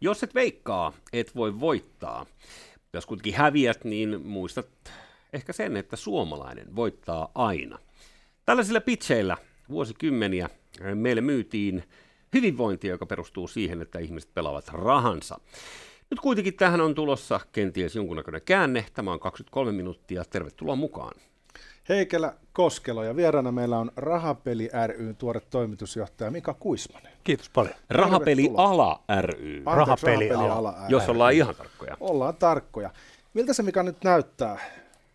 Jos et veikkaa, et voi voittaa. Jos kuitenkin häviät, niin muistat ehkä sen, että suomalainen voittaa aina. Tällaisilla pitcheillä vuosikymmeniä meille myytiin hyvinvointia, joka perustuu siihen, että ihmiset pelaavat rahansa. Nyt kuitenkin tähän on tulossa kenties jonkunnäköinen käänne. Tämä on 23 minuuttia. Tervetuloa mukaan. Heikelä Koskelo ja vieraana meillä on Rahapeli ry tuore toimitusjohtaja Mika Kuismanen. Kiitos paljon. Rahapeliala ry. Anteeksi, Rahapeliala, ry. Jos ollaan ihan tarkkoja. Ollaan tarkkoja. Miltä se Mika nyt näyttää?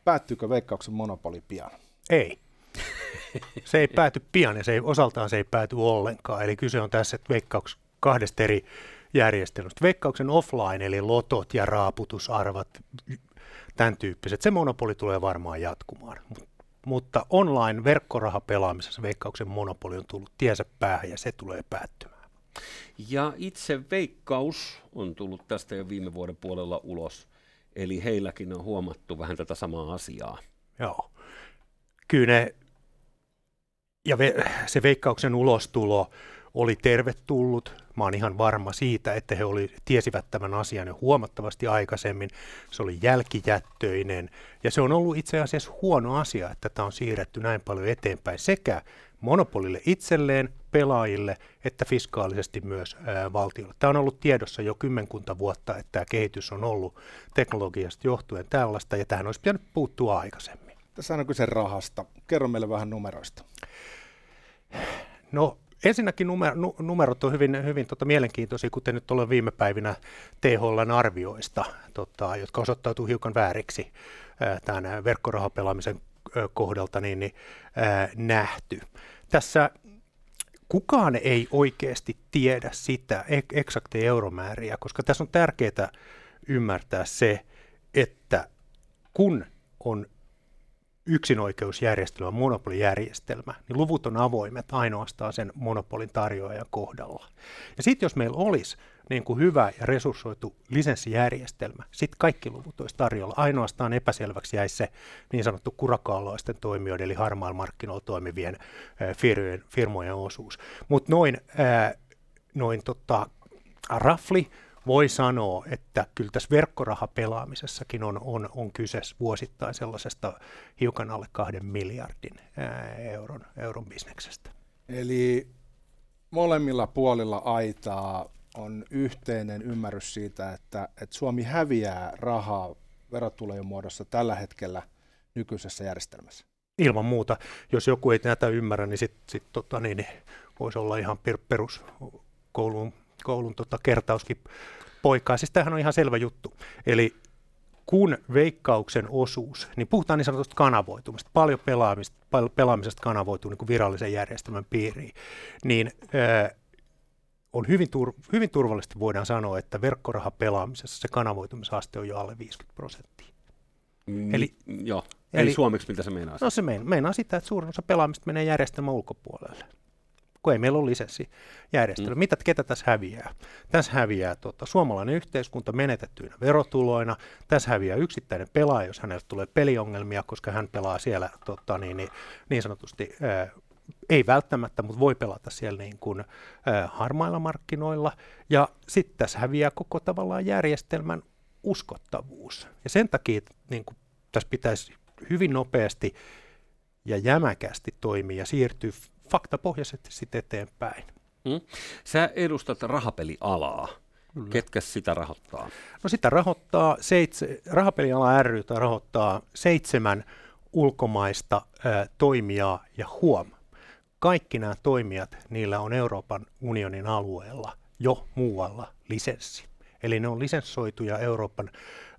Päättyykö veikkauksen monopoli pian? Ei. Se ei pääty pian ja se ei, osaltaan se ei pääty ollenkaan. Eli kyse on tässä että veikkauks kahdesta eri järjestelmästä. Veikkauksen offline, eli lotot ja raaputusarvat, tämän tyyppiset, se monopoli tulee varmaan jatkumaan. Mut, mutta online verkkorahapelaamisessa veikkauksen monopoli on tullut tiensä päähän ja se tulee päättymään. Ja itse veikkaus on tullut tästä jo viime vuoden puolella ulos. Eli heilläkin on huomattu vähän tätä samaa asiaa. Joo. Kyllä ne, ja ve, se veikkauksen ulostulo oli tervetullut. Mä oon ihan varma siitä, että he oli, tiesivät tämän asian jo huomattavasti aikaisemmin. Se oli jälkijättöinen ja se on ollut itse asiassa huono asia, että tämä on siirretty näin paljon eteenpäin sekä monopolille itselleen, pelaajille, että fiskaalisesti myös ää, valtiolle. Tämä on ollut tiedossa jo kymmenkunta vuotta, että tämä kehitys on ollut teknologiasta johtuen tällaista, ja tähän olisi pitänyt puuttua aikaisemmin. Tässä on kyse rahasta. Kerro meille vähän numeroista. No ensinnäkin numer- nu- numerot on hyvin, hyvin tota, mielenkiintoisia, kuten nyt ollaan viime päivinä THLn arvioista, tota, jotka osoittautuu hiukan vääriksi ää, tämän verkkorahapelaamisen kohdalta niin, niin, nähty. Tässä kukaan ei oikeasti tiedä sitä ek- eksakteja euromääriä, koska tässä on tärkeää ymmärtää se, että kun on yksinoikeusjärjestelmä, monopolijärjestelmä, niin luvut on avoimet ainoastaan sen monopolin tarjoajan kohdalla. Ja sitten jos meillä olisi niin kuin hyvä ja resurssoitu lisenssijärjestelmä, sitten kaikki luvut olisi tarjolla. Ainoastaan epäselväksi jäisi se niin sanottu kurakaalaisten toimijoiden, eli harmailla markkinoilla toimivien firmojen, firmojen osuus. Mutta noin, noin tota, rafli voi sanoa, että kyllä tässä verkkorahapelaamisessakin on, on, on kyse vuosittain sellaisesta hiukan alle kahden miljardin ää, euron, euron bisneksestä. Eli molemmilla puolilla aitaa on yhteinen ymmärrys siitä, että, että Suomi häviää rahaa verotulojen muodossa tällä hetkellä nykyisessä järjestelmässä. Ilman muuta, jos joku ei tätä ymmärrä, niin sitten sit, tota, niin, voisi olla ihan per, peruskoulun koulun tota, kertauskin poikaa. Siis tämähän on ihan selvä juttu. Eli kun veikkauksen osuus, niin puhutaan niin sanotusta kanavoitumista, paljon pelaamista, paljon pelaamisesta kanavoituu niin kuin virallisen järjestelmän piiriin, niin ää, on hyvin, tur- hyvin turvallisesti voidaan sanoa, että verkkorahapelaamisessa se kanavoitumisaste on jo alle 50 prosenttia. Mm, Eli- joo. eli- Eli Suomeksi mitä se meinaa? No se meinaa, meinaa sitä, että suurin osa pelaamista menee järjestelmän ulkopuolelle, kun ei meillä ole lisenssijärjestelmä. Mm. Mitä, ketä tässä häviää? Tässä häviää tota, suomalainen yhteiskunta menetettyinä verotuloina. Tässä häviää yksittäinen pelaaja, jos hänelle tulee peliongelmia, koska hän pelaa siellä tota, niin, niin, niin sanotusti ää, ei välttämättä, mutta voi pelata siellä niin kuin, ää, harmailla markkinoilla. Ja sitten tässä häviää koko tavallaan järjestelmän uskottavuus. Ja sen takia niin kuin, tässä pitäisi hyvin nopeasti ja jämäkästi toimia ja siirtyä faktapohjaisesti sitten eteenpäin. Mm? Sä edustat rahapelialaa. Kyllä. Ketkä sitä rahoittaa? No sitä rahoittaa, seitse, rahapeliala ry rahoittaa seitsemän ulkomaista ää, toimijaa ja huom. Kaikki nämä toimijat, niillä on Euroopan unionin alueella jo muualla lisenssi. Eli ne on lisenssoituja Euroopan,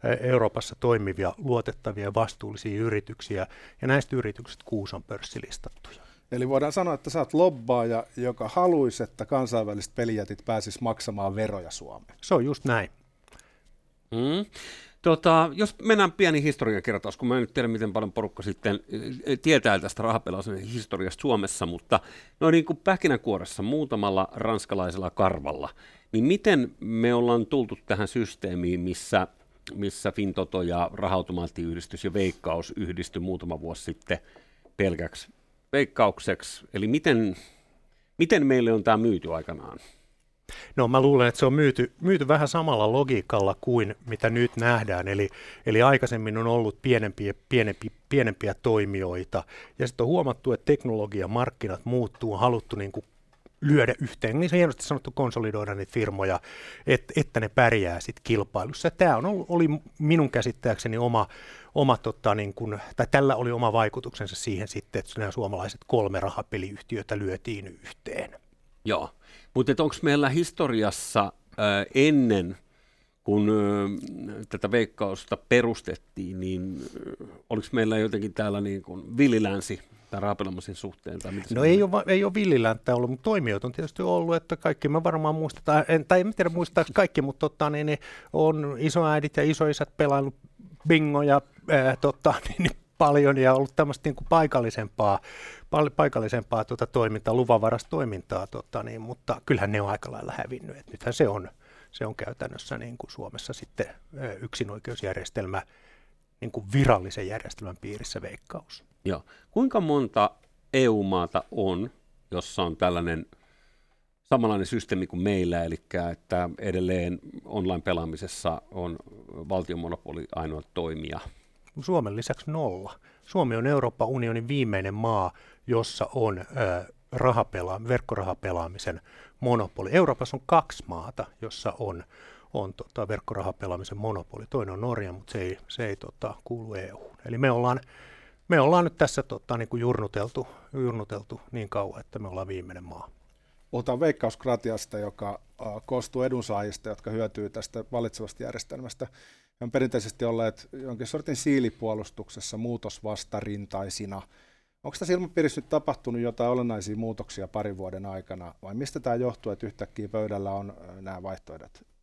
ää, Euroopassa toimivia, luotettavia ja vastuullisia yrityksiä, ja näistä yrityksistä kuusi on pörssilistattuja. Eli voidaan sanoa, että sä oot lobbaaja, joka haluaisi, että kansainväliset pelijätit pääsis maksamaan veroja Suomeen. Se on just näin. Mm. Tota, jos mennään pieni historian kertaus, kun mä en nyt tiedä, miten paljon porukka sitten tietää tästä rahapelaamisen historiasta Suomessa, mutta no niin kuin pähkinänkuoressa muutamalla ranskalaisella karvalla, niin miten me ollaan tultu tähän systeemiin, missä, missä Fintoto ja Rahautomaattiyhdistys ja Veikkaus yhdistyi muutama vuosi sitten pelkäksi veikkaukseksi. Eli miten, miten meille on tämä myyty aikanaan? No mä luulen, että se on myyty, myyty vähän samalla logiikalla kuin mitä nyt nähdään. Eli, eli aikaisemmin on ollut pienempiä, pienempi, pienempiä toimijoita ja sitten on huomattu, että teknologia, markkinat muuttuu, on haluttu niin kuin lyödä yhteen, niin se hienosti sanottu konsolidoida niitä firmoja, että, että ne pärjää sitten kilpailussa. Tämä on oli minun käsittääkseni oma, oma tota, niin kun, tai tällä oli oma vaikutuksensa siihen sitten, että nämä suomalaiset kolme rahapeliyhtiötä lyötiin yhteen. Joo, mutta onko meillä historiassa äh, ennen kun äh, tätä veikkausta perustettiin, niin äh, oliko meillä jotenkin täällä niin kuin villilänsi tämän rahapelaamisen suhteen? Tai no ei ole, ei ole villilänttä ollut, mutta toimijoita on tietysti ollut, että kaikki me varmaan muistetaan, en, tai en tiedä muistaako kaikki, mutta totta, niin, niin on isoäidit ja isoisät pelannut bingoja ää, totta, niin, niin paljon ja ollut tämmöistä niin kuin paikallisempaa, pal- paikallisempaa tuota toimintaa, luvanvarastoimintaa, tota, niin, mutta kyllähän ne on aika lailla hävinnyt. Et nythän se on, se on käytännössä niin kuin Suomessa sitten yksinoikeusjärjestelmä niin kuin virallisen järjestelmän piirissä veikkaus. Joo. Kuinka monta EU-maata on, jossa on tällainen samanlainen systeemi kuin meillä, eli että edelleen online-pelaamisessa on valtionmonopoli ainoa toimija? Suomen lisäksi nolla. Suomi on Euroopan unionin viimeinen maa, jossa on ö, rahapela- verkkorahapelaamisen monopoli. Euroopassa on kaksi maata, jossa on, on tota, verkkorahapelaamisen monopoli. Toinen on Norja, mutta se ei, se ei tota, kuulu EU. Eli me ollaan, me ollaan nyt tässä tota, niin kuin jurnuteltu, jurnuteltu niin kauan, että me ollaan viimeinen maa. Puhutaan veikkauskratiasta, joka koostuu edunsaajista, jotka hyötyy tästä valitsevasta järjestelmästä on perinteisesti olleet jonkin sortin siilipuolustuksessa muutosvastarintaisina. Onko tässä ilmapiirissä nyt tapahtunut jotain olennaisia muutoksia parin vuoden aikana, vai mistä tämä johtuu, että yhtäkkiä pöydällä on nämä vaihtoehdot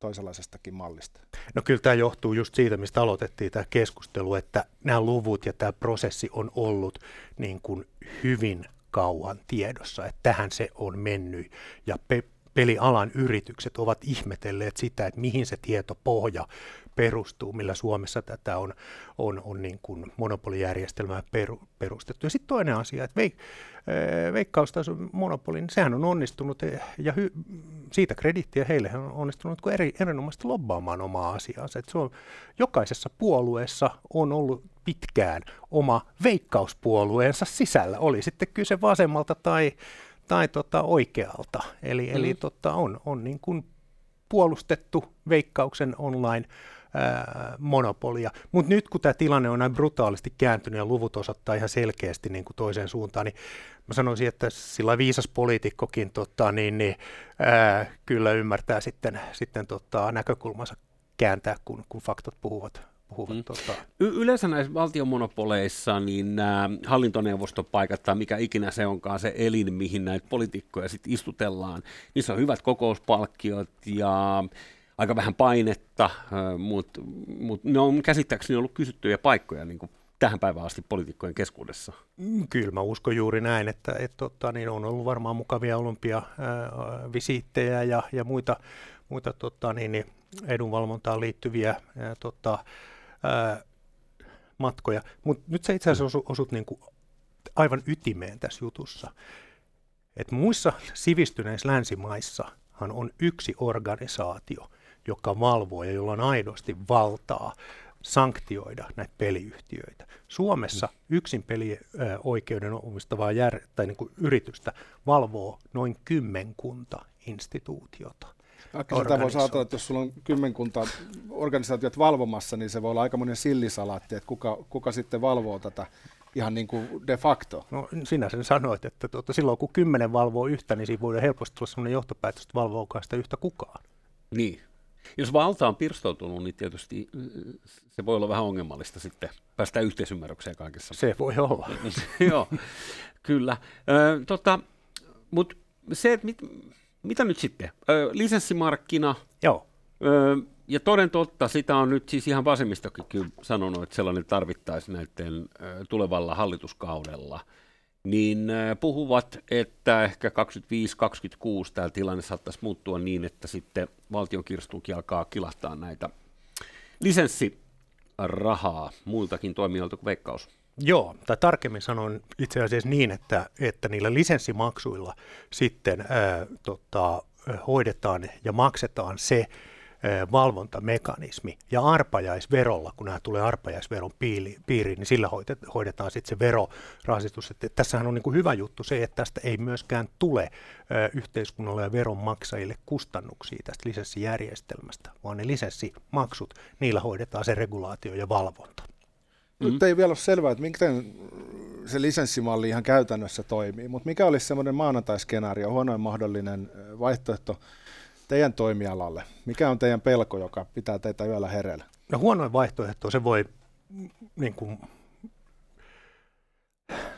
toisenlaisestakin mallista? No kyllä tämä johtuu just siitä, mistä aloitettiin tämä keskustelu, että nämä luvut ja tämä prosessi on ollut niin kuin hyvin kauan tiedossa, että tähän se on mennyt. Ja pe- pelialan yritykset ovat ihmetelleet sitä, että mihin se tietopohja perustuu, millä Suomessa tätä on, on, on niin kuin monopolijärjestelmää peru, perustettu. Ja sitten toinen asia, että veik, eh, veikkaustason monopoli, niin sehän on onnistunut, ja hy, siitä kredittiä heille on onnistunut kun eri, erinomaisesti lobbaamaan omaa asiaansa. Että se on, jokaisessa puolueessa on ollut pitkään oma veikkauspuolueensa sisällä, oli sitten kyse vasemmalta tai, tai tota oikealta. Eli, mm. eli tota, on, on niin kuin puolustettu veikkauksen online ää, monopolia. Mutta nyt kun tämä tilanne on näin brutaalisti kääntynyt ja luvut osoittaa ihan selkeästi niin kuin toiseen suuntaan, niin mä sanoisin, että sillä viisas poliitikkokin tota, niin, niin, ää, kyllä ymmärtää sitten, sitten tota, näkökulmansa kääntää, kun, kun faktat puhuvat puhuvat. Mm. Tota... Y- yleensä näissä valtionmonopoleissa niin nämä hallintoneuvostopaikat tai mikä ikinä se onkaan se elin, mihin näitä poliitikkoja sitten istutellaan, niissä on hyvät kokouspalkkiot ja aika vähän painetta, mutta mut ne on käsittääkseni ollut kysyttyjä paikkoja niin kuin tähän päivään asti poliitikkojen keskuudessa. Mm, kyllä mä uskon juuri näin, että et, tota, niin on ollut varmaan mukavia olympiavisiittejä ja, ja muita, muita tota, niin, niin edunvalvontaan liittyviä ää, tota, ää, matkoja. Mutta nyt se itse asiassa osu, osut niin kuin aivan ytimeen tässä jutussa. Et muissa sivistyneissä länsimaissahan on yksi organisaatio, joka valvoo ja jolla on aidosti valtaa sanktioida näitä peliyhtiöitä. Suomessa mm. yksin pelioikeuden omistavaa jär, tai niin kuin yritystä valvoo noin kymmenkunta instituutiota. Sitä voi ajatella, että jos sulla on kymmenkunta organisaatiot valvomassa, niin se voi olla aikamoinen sillisalaatti, että kuka, kuka sitten valvoo tätä ihan niin kuin de facto. No sinä sen sanoit, että tuota, silloin kun kymmenen valvoo yhtä, niin siinä voi helposti tulla sellainen johtopäätös, että valvookaan sitä yhtä kukaan. Niin. Jos valta on pirstoutunut, niin tietysti se voi olla vähän ongelmallista sitten päästä yhteisymmärrykseen kaikessa. Se voi olla. Joo, kyllä. Ö, tota, Mutta se, että mit, mitä nyt sitten? Ö, lisenssimarkkina. Joo. Ö, ja toden totta, sitä on nyt siis ihan vasemmistokin kyllä sanonut, että sellainen tarvittaisiin näiden tulevalla hallituskaudella. Niin puhuvat, että ehkä 25-26 tämä tilanne saattaisi muuttua niin, että sitten valtion kirstuukin alkaa kilahtaa näitä lisenssirahaa muiltakin toimijoilta kuin Veikkaus Joo, tai tarkemmin sanoen itse asiassa niin, että, että niillä lisenssimaksuilla sitten ää, tota, hoidetaan ja maksetaan se valvontamekanismi. Ja arpajaisverolla, kun nämä tulee arpajaisveron piiriin, niin sillä hoidetaan sitten se verorasitus. Että tässähän on niin kuin hyvä juttu se, että tästä ei myöskään tule yhteiskunnalle ja veronmaksajille kustannuksia tästä lisenssijärjestelmästä, vaan ne lisenssimaksut, niillä hoidetaan se regulaatio ja valvonta. Nyt mm-hmm. ei vielä ole selvää, että miten se lisenssimalli ihan käytännössä toimii, mutta mikä olisi semmoinen maanantaiskenaario, huonoin mahdollinen vaihtoehto teidän toimialalle? Mikä on teidän pelko, joka pitää teitä yöllä hereillä? No huonoin vaihtoehto, se voi niin kuin,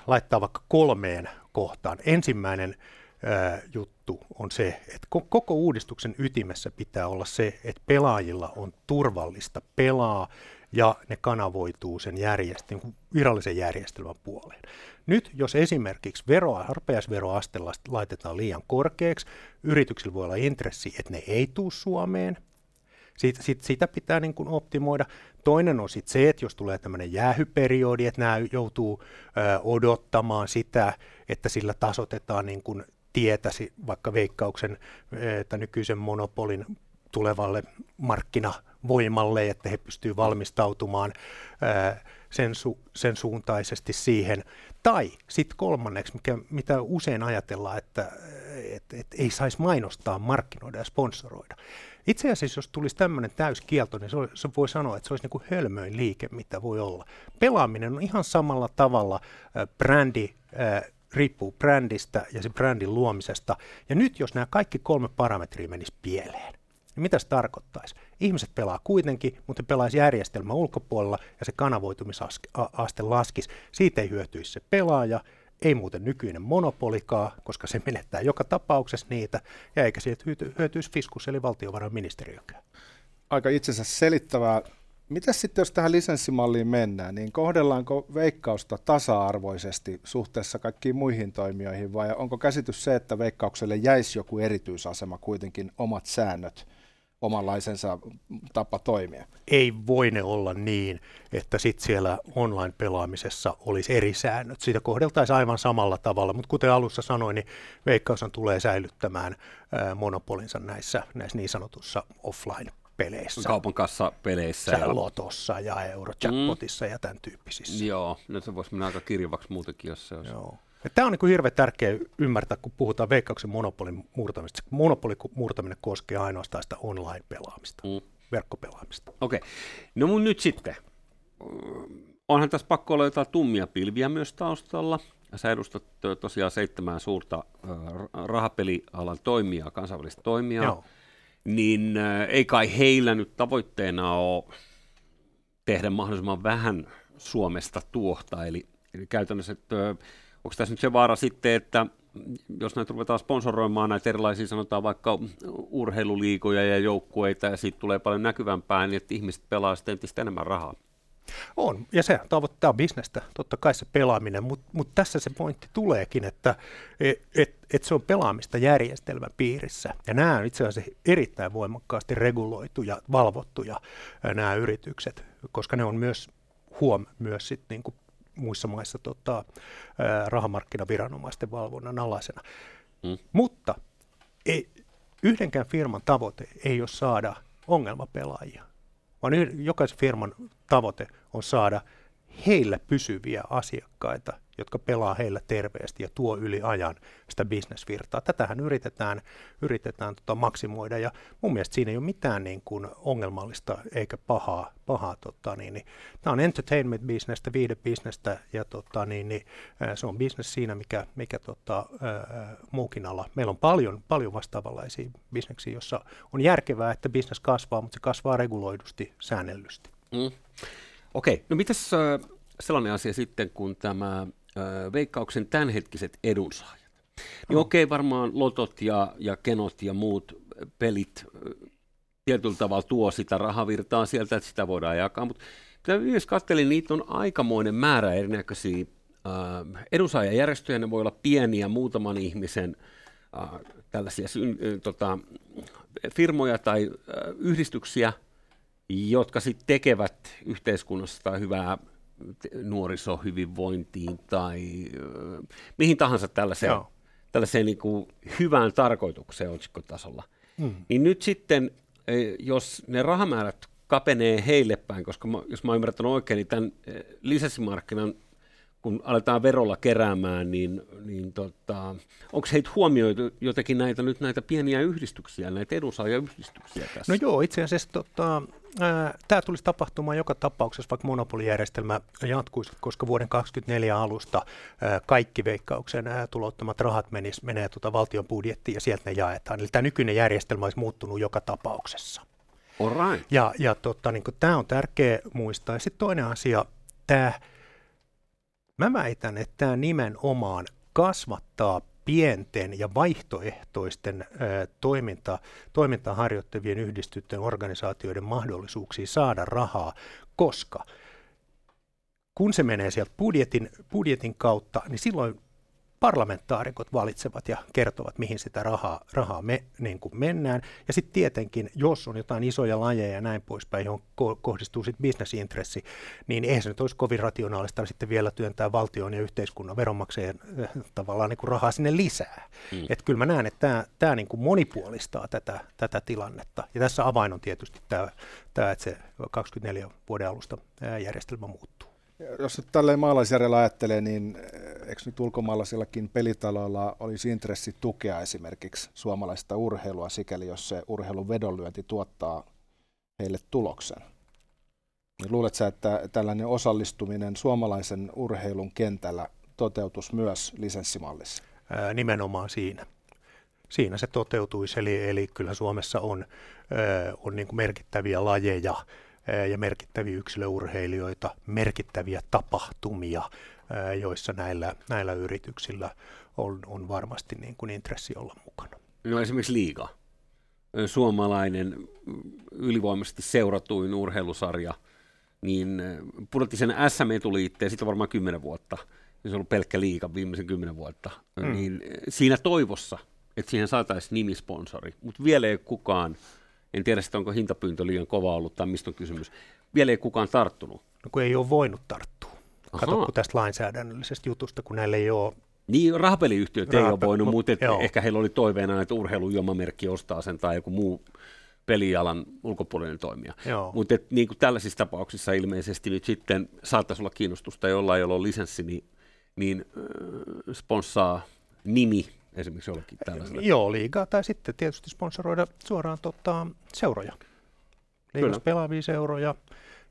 laittaa vaikka kolmeen kohtaan. Ensimmäinen ää, juttu on se, että koko uudistuksen ytimessä pitää olla se, että pelaajilla on turvallista pelaa ja ne kanavoituu sen järjestelmän, niin virallisen järjestelmän puoleen. Nyt jos esimerkiksi veroa, arpeasveroaste laitetaan liian korkeaksi, yrityksillä voi olla intressi, että ne ei tule Suomeen, siitä, sit, sitä pitää niin kuin optimoida. Toinen on sitten se, että jos tulee tämmöinen jäähyperiodi, että nämä joutuu ö, odottamaan sitä, että sillä tasotetaan niin kuin tietäsi vaikka veikkauksen että nykyisen monopolin tulevalle markkinavoimalle, että he pystyvät valmistautumaan sen, su, sen suuntaisesti siihen. Tai sitten kolmanneksi, mikä, mitä usein ajatellaan, että et, et ei saisi mainostaa, markkinoida ja sponsoroida. Itse asiassa, jos tulisi tämmöinen täyskielto, niin se, se voi sanoa, että se olisi niin kuin hölmöin liike, mitä voi olla. Pelaaminen on ihan samalla tavalla äh, brändi, äh, riippuu brändistä ja se brändin luomisesta. Ja nyt, jos nämä kaikki kolme parametria menisi pieleen, niin mitä se tarkoittaisi? Ihmiset pelaa kuitenkin, mutta pelaisi järjestelmä ulkopuolella ja se kanavoitumisaste laskisi. Siitä ei hyötyisi se pelaaja, ei muuten nykyinen monopolikaa, koska se menettää joka tapauksessa niitä, ja eikä siitä hyötyisi fiskus eli valtiovarainministeriökään. Aika itsensä selittävää. Mitä sitten, jos tähän lisenssimalliin mennään, niin kohdellaanko veikkausta tasa-arvoisesti suhteessa kaikkiin muihin toimijoihin, vai onko käsitys se, että veikkaukselle jäisi joku erityisasema kuitenkin omat säännöt – omanlaisensa tapa toimia. Ei voine olla niin, että sitten siellä online-pelaamisessa olisi eri säännöt. Siitä kohdeltaisiin aivan samalla tavalla, mutta kuten alussa sanoin, niin Veikkaushan tulee säilyttämään monopolinsa näissä, näissä niin sanotussa offline peleissä. Kaupan kassa peleissä. Ja Lotossa ja Eurojackpotissa mm. ja tämän tyyppisissä. Joo, nyt se voisi mennä aika kirjavaksi muutenkin, jos se olisi. Joo. Tämä on niin kuin hirveän tärkeä ymmärtää, kun puhutaan veikkauksen monopolin murtamista. Monopolin murtaminen koskee ainoastaan sitä online-pelaamista, mm. verkkopelaamista. Okei. Okay. No mun nyt sitten. Onhan tässä pakko olla jotain tummia pilviä myös taustalla. Sä edustat tosiaan seitsemän suurta rahapelialan toimijaa, kansainvälistä toimijaa. Joo. Niin ei kai heillä nyt tavoitteena ole tehdä mahdollisimman vähän Suomesta tuohta, eli, eli käytännössä, että onko tässä nyt se vaara sitten, että jos näitä ruvetaan sponsoroimaan näitä erilaisia, sanotaan vaikka urheiluliikoja ja joukkueita, ja siitä tulee paljon näkyvämpää, niin että ihmiset pelaa sitten entistä enemmän rahaa. On, ja se tavoittaa bisnestä, totta kai se pelaaminen, mutta mut tässä se pointti tuleekin, että et, et, et se on pelaamista järjestelmän piirissä. Ja nämä on itse asiassa erittäin voimakkaasti reguloituja, valvottuja nämä yritykset, koska ne on myös huom myös sit niinku muissa maissa tota, rahamarkkinaviranomaisten valvonnan alaisena. Mm. Mutta ei, yhdenkään firman tavoite ei ole saada ongelmapelaajia, vaan jokaisen firman tavoite on saada heillä pysyviä asiakkaita, jotka pelaa heillä terveesti ja tuo yli ajan sitä bisnesvirtaa. Tätähän yritetään, yritetään tota maksimoida ja mun mielestä siinä ei ole mitään niin kuin ongelmallista eikä pahaa. pahaa tota, niin, niin. Tämä on entertainment-bisnestä, viidebisnestä ja tota, niin, niin, se on bisnes siinä, mikä, mikä tota, ää, muukin ala. Meillä on paljon, paljon vastaavanlaisia bisneksiä, jossa on järkevää, että bisnes kasvaa, mutta se kasvaa reguloidusti, säännellysti. Mm. Okei, no mitäs sellainen asia sitten, kun tämä veikkauksen tämänhetkiset edunsaajat. Niin oh. okei, varmaan lotot ja, ja kenot ja muut pelit tietyllä tavalla tuo sitä rahavirtaa sieltä, että sitä voidaan jakaa, mutta jos katselin, niitä on aikamoinen määrä erinäköisiä äh, edunsaajajärjestöjä, ne voi olla pieniä, muutaman ihmisen äh, tällaisia äh, tota, firmoja tai äh, yhdistyksiä, jotka sitten tekevät yhteiskunnassa hyvää nuorisohyvinvointiin tai mihin tahansa tällaiseen, tällaiseen niin kuin hyvään tarkoitukseen otsikkotasolla. Mm. Niin nyt sitten, jos ne rahamäärät kapenee heille päin, koska mä, jos mä ymmärrän oikein, niin tämän lisenssimarkkinan kun aletaan verolla keräämään, niin, niin tota, onko heitä huomioitu jotenkin näitä nyt näitä pieniä yhdistyksiä, näitä edunsaajayhdistyksiä tässä? No joo, itse asiassa tota, tämä tulisi tapahtumaan joka tapauksessa, vaikka monopolijärjestelmä jatkuisi, koska vuoden 2024 alusta ää, kaikki veikkauksen ää, tulottamat rahat menis, menee tuota valtion budjettiin ja sieltä ne jaetaan. Eli tämä nykyinen järjestelmä olisi muuttunut joka tapauksessa. Alright. Ja, ja tota, niin tämä on tärkeä muistaa. Ja sitten toinen asia, tämä Mä väitän, että tämä nimenomaan kasvattaa pienten ja vaihtoehtoisten toiminta, toimintaa harjoittavien yhdistysten organisaatioiden mahdollisuuksia saada rahaa, koska kun se menee sieltä budjetin, budjetin kautta, niin silloin parlamentaarikot valitsevat ja kertovat, mihin sitä rahaa, rahaa me niin kuin mennään. Ja sitten tietenkin, jos on jotain isoja lajeja ja näin poispäin, johon ko- kohdistuu sitten bisnesintressi, niin eihän se nyt olisi kovin rationaalista sitten vielä työntää valtion ja yhteiskunnan veronmaksajien äh, tavallaan niin kuin rahaa sinne lisää. Mm. Että kyllä mä näen, että tämä, niin kuin monipuolistaa tätä, tätä tilannetta. Ja tässä avain on tietysti tämä että se 24 vuoden alusta järjestelmä muuttuu. Jos nyt tälleen maalaisjärjellä ajattelee, niin eh, eikö nyt ulkomaalaisillakin pelitaloilla olisi intressi tukea esimerkiksi suomalaista urheilua, sikäli jos se urheilun vedonlyönti tuottaa heille tuloksen? Niin luuletko sä, että tällainen osallistuminen suomalaisen urheilun kentällä toteutus myös lisenssimallissa? Nimenomaan siinä. Siinä se toteutuisi, eli, eli kyllä Suomessa on, on niin merkittäviä lajeja, ja merkittäviä yksilöurheilijoita, merkittäviä tapahtumia, joissa näillä, näillä yrityksillä on, on varmasti niin kuin intressi olla mukana. No esimerkiksi liiga. Suomalainen ylivoimaisesti seuratuin urheilusarja, niin pudotti sen SM-etuliitteen sitten varmaan kymmenen vuotta. Se on ollut pelkkä liiga viimeisen kymmenen vuotta. Mm. Niin siinä toivossa, että siihen saataisiin nimisponsori, mutta vielä ei kukaan en tiedä sitten, onko hintapyyntö liian kova ollut tai mistä on kysymys. Vielä ei kukaan tarttunut. No kun ei ole voinut tarttua. Kato, kun tästä lainsäädännöllisestä jutusta, kun näille ei ole niin, rahapeliyhtiöt Rahape- ei ole voinut, mutta et ehkä heillä oli toiveena, että urheilujuomamerkki ostaa sen tai joku muu pelialan ulkopuolinen toimija. Mutta niin kuin tällaisissa tapauksissa ilmeisesti nyt sitten saattaisi olla kiinnostusta, jolla ei ole lisenssi, niin, niin äh, sponssaa nimi esimerkiksi jollekin tällaiselle? Joo, liigaa tai sitten tietysti sponsoroida suoraan tota, seuroja. Liigassa pelaavia seuroja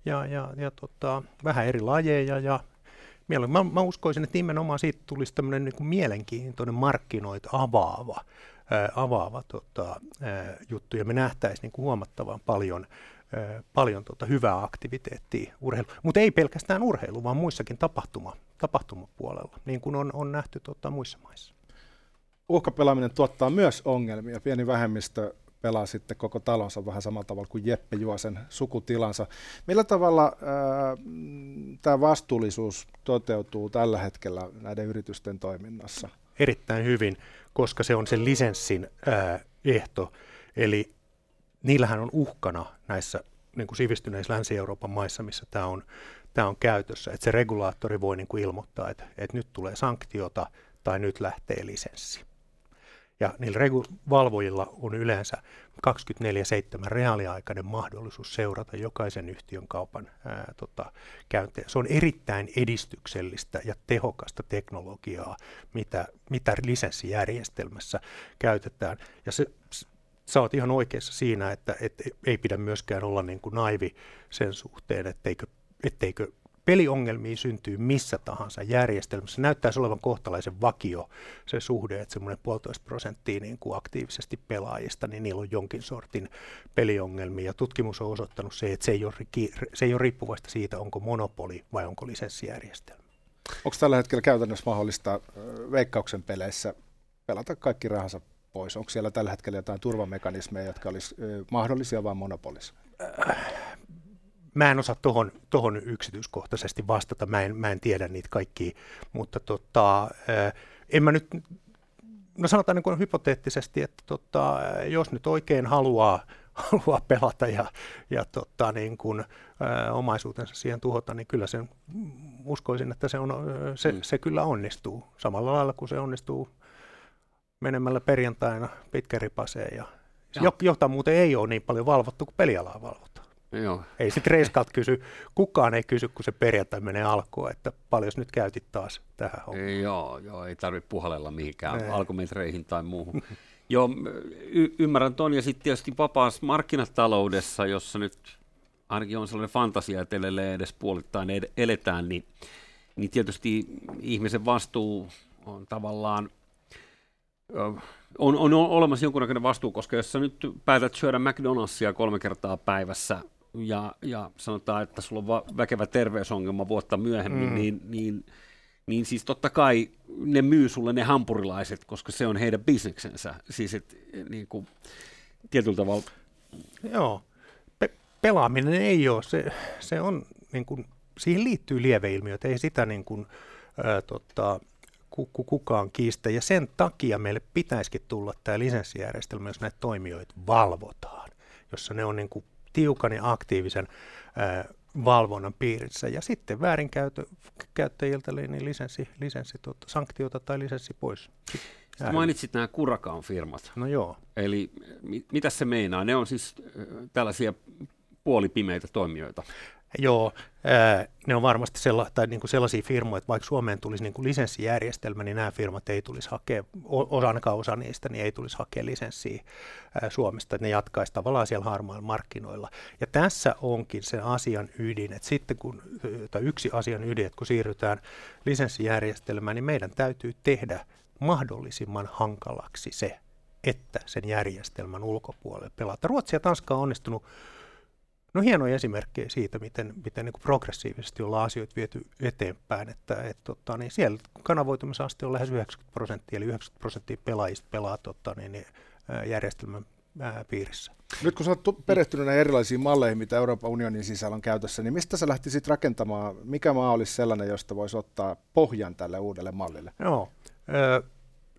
ja, ja, ja tota, vähän eri lajeja ja Mä, mä uskoisin, että nimenomaan siitä tulisi tämmöinen niin mielenkiintoinen markkinoita avaava, ää, avaava tota, ää, juttu, ja me nähtäisiin niin huomattavan paljon, paljon tota, hyvää aktiviteettia urheilu. Mutta ei pelkästään urheilu, vaan muissakin tapahtuma, tapahtumapuolella, niin kuin on, on nähty tota, muissa maissa uhkapelaaminen tuottaa myös ongelmia. Pieni vähemmistö pelaa sitten koko talonsa vähän samalla tavalla kuin Jeppe Juosen sukutilansa. Millä tavalla tämä vastuullisuus toteutuu tällä hetkellä näiden yritysten toiminnassa? Erittäin hyvin, koska se on sen lisenssin ää, ehto. Eli niillähän on uhkana näissä niin kuin sivistyneissä Länsi-Euroopan maissa, missä tämä on, tämä on käytössä, että se regulaattori voi niin kuin ilmoittaa, että, että nyt tulee sanktiota tai nyt lähtee lisenssi. Ja niillä valvojilla on yleensä 24-7 reaaliaikainen mahdollisuus seurata jokaisen yhtiön kaupan ää, tota, käyntejä. Se on erittäin edistyksellistä ja tehokasta teknologiaa, mitä, mitä lisenssijärjestelmässä käytetään. Ja se, sä oot ihan oikeassa siinä, että et, ei pidä myöskään olla niin kuin naivi sen suhteen, etteikö, etteikö peliongelmia syntyy missä tahansa järjestelmässä. Näyttäisi olevan kohtalaisen vakio se suhde, että semmoinen puolitoista prosenttia niin kuin aktiivisesti pelaajista, niin niillä on jonkin sortin peliongelmia. Ja tutkimus on osoittanut se, että se ei ole, se ei ole riippuvasta siitä, onko monopoli vai onko lisenssijärjestelmä. Onko tällä hetkellä käytännössä mahdollista veikkauksen peleissä pelata kaikki rahansa pois? Onko siellä tällä hetkellä jotain turvamekanismeja, jotka olisi mahdollisia vai monopolissa? Mä en osaa tuohon tohon yksityiskohtaisesti vastata, mä en, mä en tiedä niitä kaikkia, mutta tota, en mä nyt, no sanotaan niin kuin hypoteettisesti, että tota, jos nyt oikein haluaa, haluaa pelata ja, ja tota, niin kuin, ä, omaisuutensa siihen tuhota, niin kyllä sen uskoisin, että se, on, se, mm. se kyllä onnistuu. Samalla lailla kuin se onnistuu menemällä perjantaina pitkäripaseen, ja, ja. jota muuten ei ole niin paljon valvottu kuin pelialaa valvotaan. Joo. Ei sitten Reiskat kysy, kukaan ei kysy, kun se perjantai menee alkuun, että paljon nyt käytit taas tähän hommaan. Joo, joo ei tarvitse puhalella mihinkään ei. alkumetreihin tai muuhun. joo, y- ymmärrän ton, ja sitten tietysti vapaassa markkinataloudessa, jossa nyt ainakin on sellainen fantasia, että edes puolittain eletään, niin, niin tietysti ihmisen vastuu on tavallaan on, on olemassa jonkunnäköinen vastuu, koska jos sä nyt päätät syödä McDonald'sia kolme kertaa päivässä ja, ja sanotaan, että sulla on va- väkevä terveysongelma vuotta myöhemmin, mm. niin, niin, niin siis totta kai ne myy sulle ne hampurilaiset, koska se on heidän bisneksensä. Siis et, niin kuin, tietyllä tavalla. Joo, Pe- pelaaminen ei ole, se, se on, niin kuin, siihen liittyy lieveilmiöt, ei sitä niin kuin, ää, tota, kukaan kiistä, ja sen takia meille pitäisikin tulla tämä lisenssijärjestelmä, jos näitä toimijoita valvotaan, jossa ne on niin kuin tiukan ja aktiivisen valvonnan piirissä. Ja sitten väärinkäyttäjiltä niin lisenssi, lisenssi tuota, sanktiota tai lisenssi pois. Sitten mainitsit nämä Kurakaan firmat. No joo. Eli mit, mitä se meinaa? Ne on siis tällaisia puolipimeitä toimijoita. Joo, ne on varmasti sella, tai niin kuin sellaisia firmoja, että vaikka Suomeen tulisi niin kuin lisenssijärjestelmä, niin nämä firmat ei tulisi hakea, osa, ainakaan osa niistä, niin ei tulisi hakea lisenssiä Suomesta, että ne jatkaisi tavallaan siellä harmailla markkinoilla. Ja tässä onkin se asian ydin, että sitten kun, tai yksi asian ydin, että kun siirrytään lisenssijärjestelmään, niin meidän täytyy tehdä mahdollisimman hankalaksi se, että sen järjestelmän ulkopuolelle pelata. Ruotsi ja Tanska on onnistunut No hienoja esimerkkejä siitä, miten, miten niin progressiivisesti ollaan asioita viety eteenpäin, että et, tota, niin siellä kanavoitumisaste on lähes 90 prosenttia, eli 90 prosenttia pelaajista pelaa tota, niin, niin, järjestelmän ää, piirissä. Nyt kun sä oot perehtynyt näihin erilaisiin malleihin, mitä Euroopan unionin sisällä on käytössä, niin mistä sä lähtisit rakentamaan, mikä maa olisi sellainen, josta voisi ottaa pohjan tälle uudelle mallille? Joo,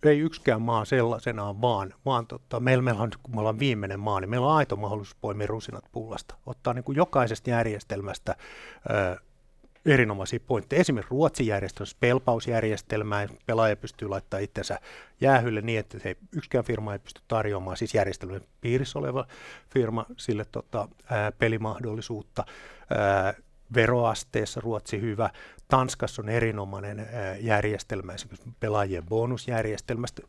ei yksikään maa sellaisenaan vaan, vaan tota, meillä, meillä on, kun me ollaan viimeinen maa, niin meillä on aito mahdollisuus poimia rusinat pullasta, ottaa niin kuin jokaisesta järjestelmästä ö, erinomaisia pointteja. Esimerkiksi Ruotsin järjestelmässä pelpausjärjestelmää, pelaaja pystyy laittamaan itsensä jäähylle niin, että ei, yksikään firma ei pysty tarjoamaan, siis järjestelmän piirissä oleva firma sille tota, ää, pelimahdollisuutta. Ää, veroasteessa Ruotsi hyvä. Tanskassa on erinomainen järjestelmä, esimerkiksi pelaajien bonusjärjestelmästä.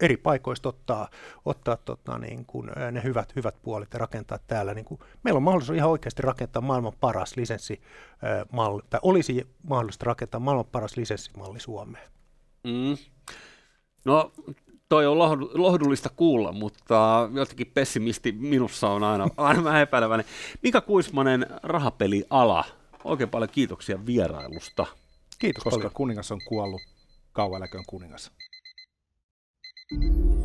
Eri paikoista ottaa, ottaa tota, niin kuin, ne hyvät, hyvät puolet ja rakentaa täällä. Niin kuin, meillä on mahdollisuus ihan oikeasti rakentaa maailman paras lisenssimalli, tai olisi mahdollista rakentaa maailman paras lisenssimalli Suomeen. Mm. No toi on lohdullista kuulla, mutta jotenkin pessimisti minussa on aina, aina vähän epäileväinen. Mika Kuismanen, rahapeliala, oikein paljon kiitoksia vierailusta. Kiitos Koska paljon. kuningas on kuollut, kauan kuningas. thank you